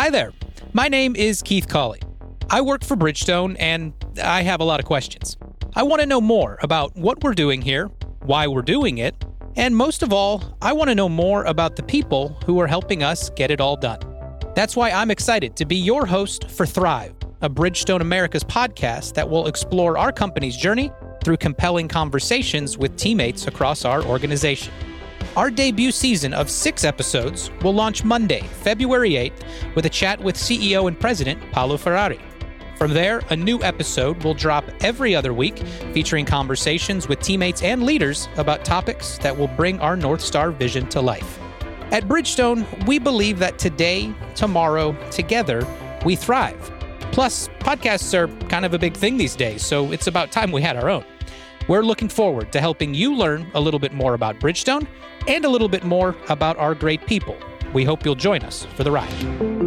Hi there. My name is Keith Colley. I work for Bridgestone and I have a lot of questions. I want to know more about what we're doing here, why we're doing it, and most of all, I want to know more about the people who are helping us get it all done. That's why I'm excited to be your host for Thrive, a Bridgestone Americas podcast that will explore our company's journey through compelling conversations with teammates across our organization. Our debut season of six episodes will launch Monday, February 8th, with a chat with CEO and President Paolo Ferrari. From there, a new episode will drop every other week, featuring conversations with teammates and leaders about topics that will bring our North Star vision to life. At Bridgestone, we believe that today, tomorrow, together, we thrive. Plus, podcasts are kind of a big thing these days, so it's about time we had our own. We're looking forward to helping you learn a little bit more about Bridgestone and a little bit more about our great people. We hope you'll join us for the ride.